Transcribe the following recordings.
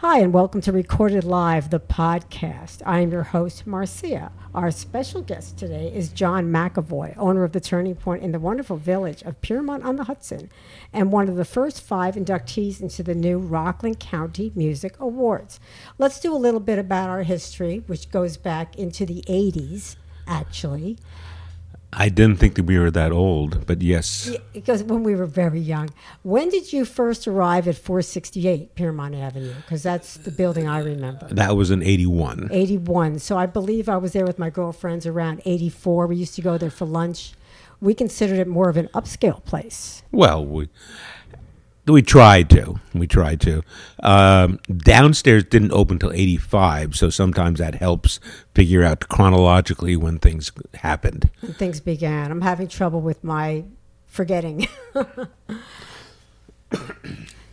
Hi, and welcome to Recorded Live, the podcast. I am your host, Marcia. Our special guest today is John McAvoy, owner of the Turning Point in the wonderful village of Piermont on the Hudson, and one of the first five inductees into the new Rockland County Music Awards. Let's do a little bit about our history, which goes back into the 80s, actually. I didn't think that we were that old, but yes. Yeah, because when we were very young. When did you first arrive at 468 Piermont Avenue? Because that's the building I remember. That was in 81. 81. So I believe I was there with my girlfriends around 84. We used to go there for lunch. We considered it more of an upscale place. Well, we we tried to. We tried to. Um, downstairs didn't open till 85, so sometimes that helps figure out chronologically when things happened. When things began. I'm having trouble with my forgetting.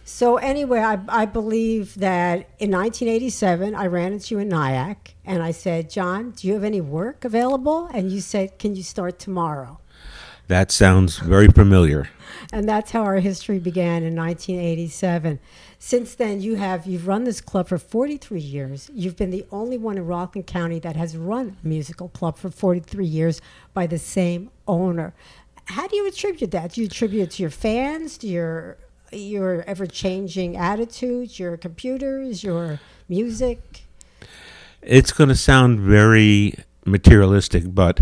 so, anyway, I, I believe that in 1987, I ran into you in Nyack and I said, John, do you have any work available? And you said, Can you start tomorrow? That sounds very familiar. And that's how our history began in 1987. Since then, you have you've run this club for 43 years. You've been the only one in Rockland County that has run a musical club for 43 years by the same owner. How do you attribute that? Do you attribute it to your fans, to your your ever changing attitudes, your computers, your music? It's going to sound very materialistic, but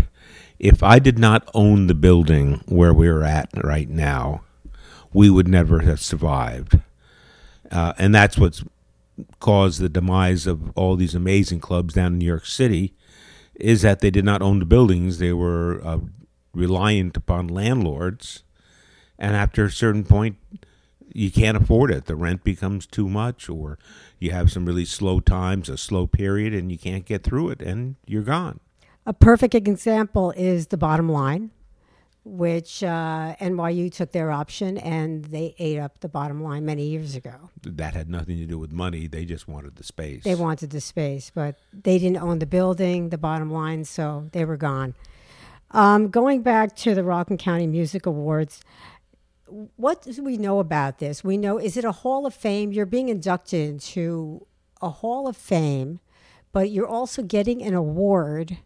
if I did not own the building where we're at right now, we would never have survived. Uh, and that's what's caused the demise of all these amazing clubs down in New York City is that they did not own the buildings. They were uh, reliant upon landlords. And after a certain point, you can't afford it. The rent becomes too much, or you have some really slow times, a slow period, and you can't get through it, and you're gone. A perfect example is the bottom line, which uh, NYU took their option and they ate up the bottom line many years ago. That had nothing to do with money. They just wanted the space. They wanted the space, but they didn't own the building, the bottom line, so they were gone. Um, going back to the Rockland County Music Awards, what do we know about this? We know, is it a Hall of Fame? You're being inducted into a Hall of Fame, but you're also getting an award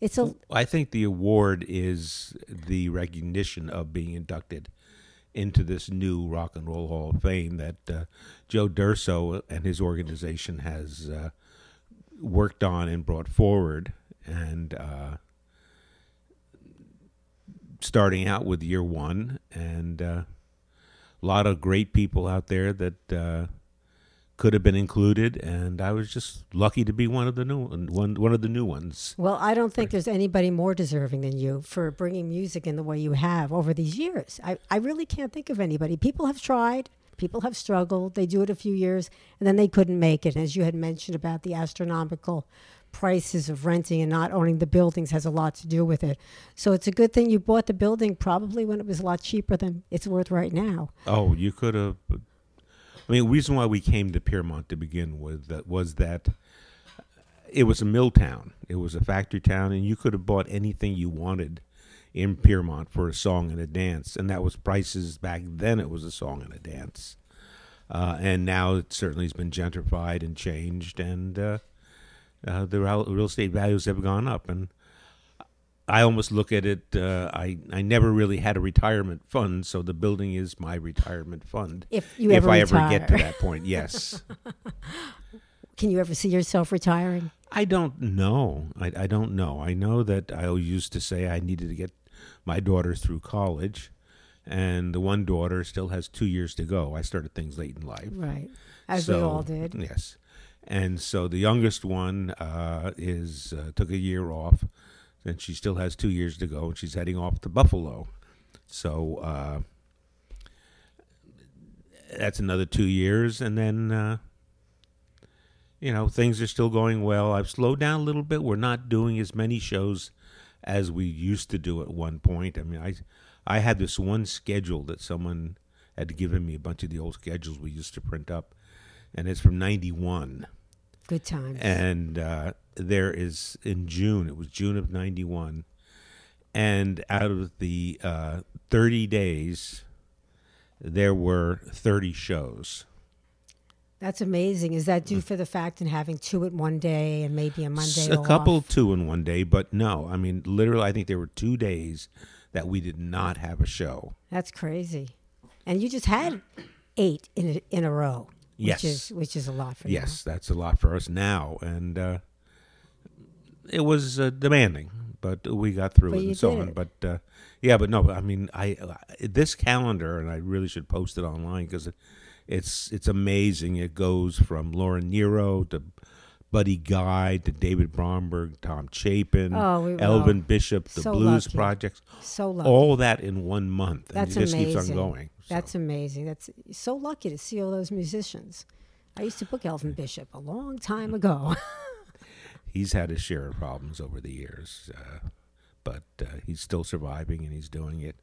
it's a. I think the award is the recognition of being inducted into this new Rock and Roll Hall of Fame that uh, Joe Durso and his organization has uh, worked on and brought forward, and uh, starting out with year one, and uh, a lot of great people out there that uh, could have been included, and I was just lucky to be one of the new one one of the new ones. Well, I don't think there's anybody more deserving than you for bringing music in the way you have over these years. I, I really can't think of anybody. People have tried, people have struggled. They do it a few years, and then they couldn't make it. As you had mentioned about the astronomical prices of renting and not owning the buildings has a lot to do with it. So it's a good thing you bought the building probably when it was a lot cheaper than it's worth right now. Oh, you could have I mean, the reason why we came to Piermont to begin with that was that it was a mill town. It was a factory town, and you could have bought anything you wanted in Piermont for a song and a dance, and that was prices back then. It was a song and a dance, uh, and now it certainly has been gentrified and changed, and uh, uh, the real estate values have gone up, and I almost look at it. Uh, I I never really had a retirement fund, so the building is my retirement fund. If you if ever I retire. ever get to that point, yes. Can you ever see yourself retiring? I don't know. I, I don't know. I know that I used to say I needed to get my daughters through college, and the one daughter still has two years to go. I started things late in life, right? As so, we all did. Yes, and so the youngest one uh, is uh, took a year off and she still has two years to go, and she's heading off to Buffalo. So uh, that's another two years, and then uh, you know things are still going well. I've slowed down a little bit. We're not doing as many shows as we used to do at one point. I mean, I I had this one schedule that someone had given me a bunch of the old schedules we used to print up, and it's from '91. Good times. And uh, there is in June. It was June of '91, and out of the uh, 30 days, there were 30 shows. That's amazing. Is that due for the fact in having two at one day and maybe a Monday a off? couple two in one day, but no. I mean, literally, I think there were two days that we did not have a show. That's crazy. And you just had eight in a, in a row. Yes. Which is which is a lot for you. Yes, that's a lot for us now, and uh, it was uh, demanding, but we got through But it and so on. it. But uh, yeah, but no, I mean, I uh, this calendar, and I really should post it online because it, it's it's amazing. It goes from Laura Nyro to Buddy Guy to David Bromberg, Tom Chapin, Oh, we- Elvin. Bishop, the So Blues lucky. Projects, So lucky. all that in one month, and That's it just amazing. keeps on going. So, That's amazing. That's so lucky to see all those musicians. I used to book Elvin Bishop a long time ago. he's had his share of problems over the years, uh, but uh, he's still surviving and he's doing it.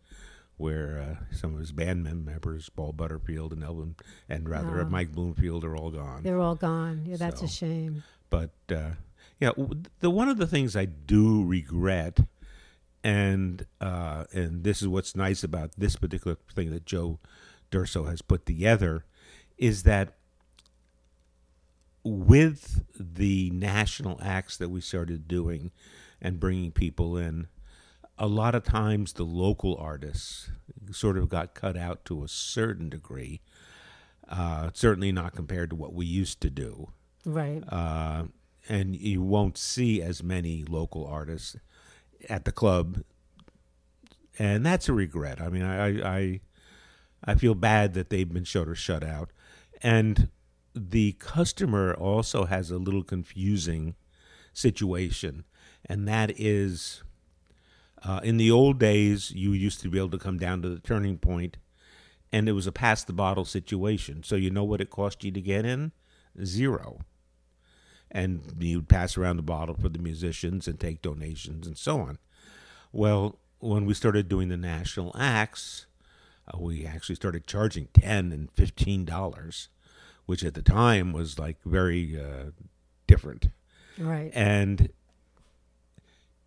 Where uh, some of his band members, Paul Butterfield and Elvin, and rather Oh. Mike Bloomfield, are all gone. They're all gone. Yeah, that's So. a shame. But uh, yeah, the one of the things I do regret, and uh, and this is what's nice about this particular thing that Joe Durso has put together, is that with the national acts that we started doing and bringing people in, a lot of times the local artists sort of got cut out to a certain degree. Uh, certainly not compared to what we used to do Right. uh, and you won't see as many local artists at the club, and that's a regret. I mean, I I I feel bad that they've been shut or shut out, and the customer also has a little confusing situation, and that is. Uh, in the old days, you used to be able to come down to the turning point, and it was a pass the bottle situation. So you know what it cost you to get in? Zero and you'd pass around the bottle for the musicians and take donations and so on. Well, when we started doing the national acts, uh, we actually started charging ten and fifteen dollars, which at the time was like very uh, different, right. and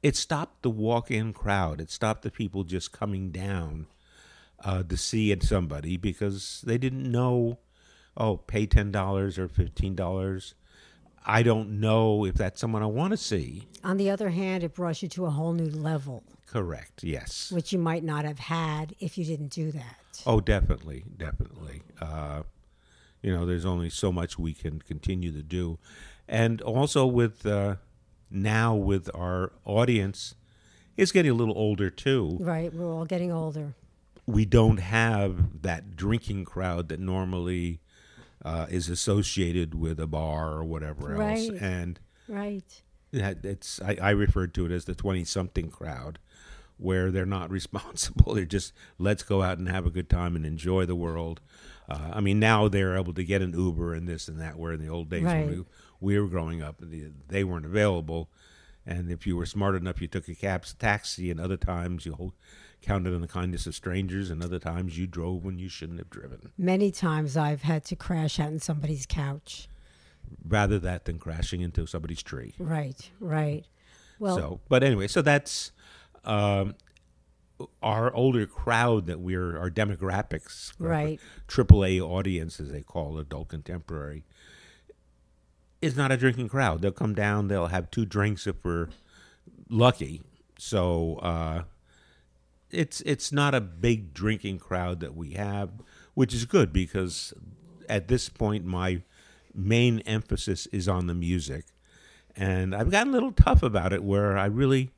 it stopped the walk-in crowd. It stopped the people just coming down uh, to see somebody because they didn't know. Oh, pay ten dollars or fifteen dollars. I don't know if that's someone I want to see. On the other hand, it brought you to a whole new level, Correct. Yes. which you might not have had if you didn't do that. Oh, definitely, definitely. Uh, you know, there's only so much we can continue to do, and also with uh, now with our audience, it's getting a little older too. Right. We're all getting older. We don't have that drinking crowd that normally uh, is associated with a bar or whatever else, Right. and Right. it's I, I refer to it as the 20 something crowd where they're not responsible they're just let's go out and have a good time and enjoy the world uh, i mean now they're able to get an uber and this and that where in the old days Right. when we, we were growing up they weren't available and if you were smart enough you took a cab taxi and other times you counted on the kindness of strangers and other times you drove when you shouldn't have driven Many times I've had to crash out in somebody's couch. rather that than crashing into somebody's tree Right. Right. Well, so, but anyway, so that's um, our older crowd that we're our demographics, Right. Triple A audience, as they call adult contemporary, is not a drinking crowd. They'll come down, they'll have two drinks if we're lucky. So uh, it's it's not a big drinking crowd that we have, which is good because at this point my main emphasis is on the music and I've gotten a little tough about it where I really,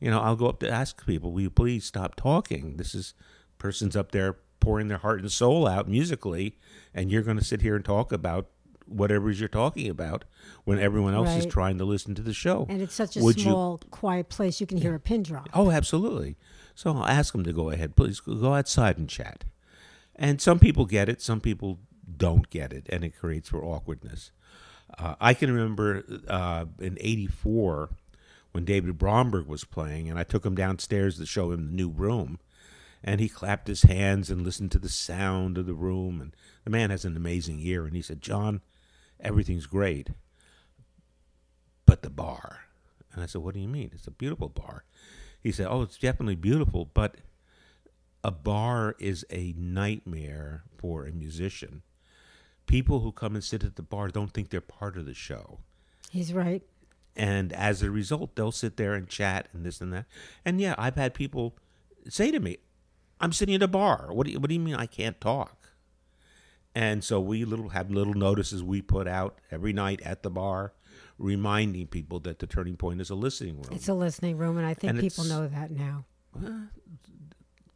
you know, I'll go up to ask people, will you please stop talking? This is person's up there pouring their heart and soul out musically, and you're going to sit here and talk about whatever is you're talking about when everyone else is trying to listen to the show. and it's such a Would you- small, quiet place you can hear a pin drop. Oh, absolutely. So I'll ask them to go ahead. Please go outside and chat. And some people get it, some people don't get it, and it creates for awkwardness. Uh, I can remember uh, in '84 when David Bromberg was playing, and I took him downstairs to show him the new room, and he clapped his hands and listened to the sound of the room. And the man has an amazing ear, and he said, "John, everything's great, but the bar." And I said, "What do you mean? It's a beautiful bar." He said, "Oh, it's definitely beautiful, but a bar is a nightmare for a musician people who come and sit at the bar don't think they're part of the show. He's right. And as a result, they'll sit there and chat and this and that. And yeah, I've had people say to me, "I'm sitting at a bar. What do you, what do you mean I can't talk?" And so we little have little notices we put out every night at the bar, reminding people that the Turning Point is a listening room. It's a listening room, and I think And people know that now.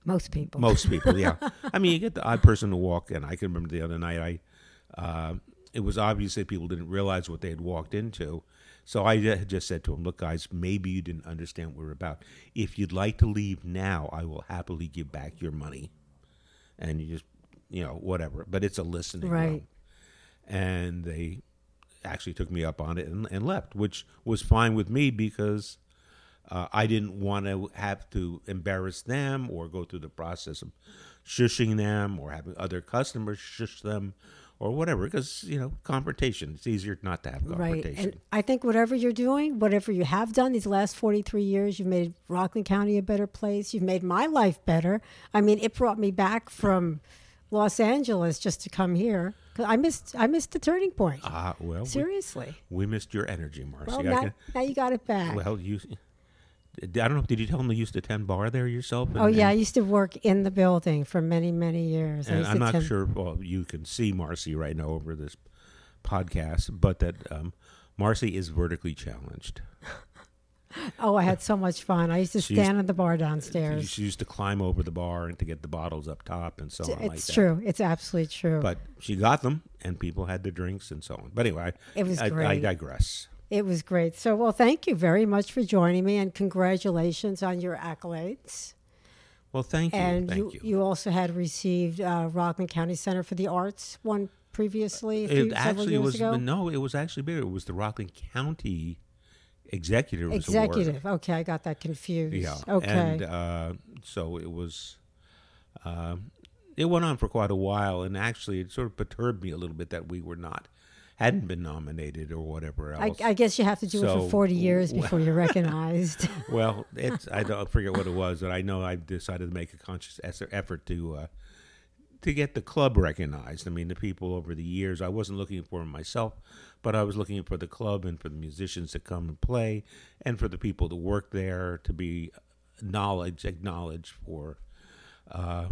Most people. Most people, yeah. I mean, you get the odd person to walk in. I can remember the other night. I, uh, it was obvious that people didn't realize what they had walked into. So I ju- just said to them, "Look, guys, maybe you didn't understand what we're about. If you'd like to leave now, I will happily give back your money, and you just, you know, whatever. But it's a listening Right. room, and they actually took me up on it and, and left, which was fine with me because uh, I didn't want to have to embarrass them or go through the process of shushing them or having other customers shush them or whatever. Because you know, confrontation. It's easier not to have confrontation Right. And I think whatever you're doing, whatever you have done these last 43 years, you've made Rockland County a better place. You've made my life better. I mean, it brought me back from Los Angeles just to come here. I missed I missed the turning point. Ah, well, Seriously. we missed your energy, Marcy. Well, now, can- now you got it back. well, you. I don't know. Did you tell them you used to tend bar there yourself? And- oh, yeah. I used to work in the building for many, many years. I and used I'm not tend- sure. Well, you can see Marcy right now over this podcast, but that um, Marcy is vertically challenged. Oh, I had so much fun. I used to She used- stand in the bar downstairs. She used to climb over the bar and to get the bottles up top and so on. like It's that. true. It's absolutely true. But she got them, and people had their drinks and so on. But anyway, It was I, I great. digress. It was great. So, well, thank you very much for joining me, and congratulations on your accolades. Well, thank you. and thank you, you. also had received uh, Rockland County Center for the Arts one previously, a few, It actually was ago. no, it was actually bigger. It was the Rockland County Executive Executive. Okay, I got that confused. Yeah. Okay. And uh, so it was. um it went on for quite a while, and actually, it sort of perturbed me a little bit that we were not, hadn't been nominated or whatever I, else. I guess you have to do it for 40 years before you're recognized. well, it's I don't forget what it was, but I know I decided to make a conscious effort to uh, to get the club recognized. I mean, the people over the years, I wasn't looking for myself, but I was looking for the club and for the musicians to come and play, and for the people to work there to be knowledge acknowledged for uh,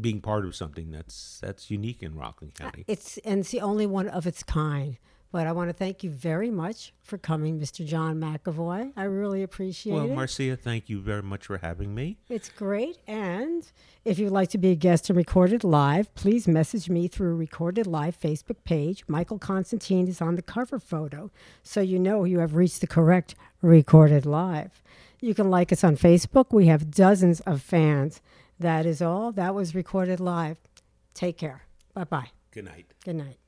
being part of something that's that's unique in Rockland uh, County. it's and it's the only one of its kind. But I want to thank you very much for coming, Mr. John McAvoy. I really appreciate Well, it. Well, Marcia, thank you very much for having me. It's great. And if you'd like to be a guest and recorded live, please message me through Recorded Live Facebook page. Michael Constantine is on the cover photo, so you know you have reached the correct Recorded Live. You can like us on Facebook. We have dozens of fans. That is all. That was Recorded Live. Take care. Bye bye. Good night. Good night.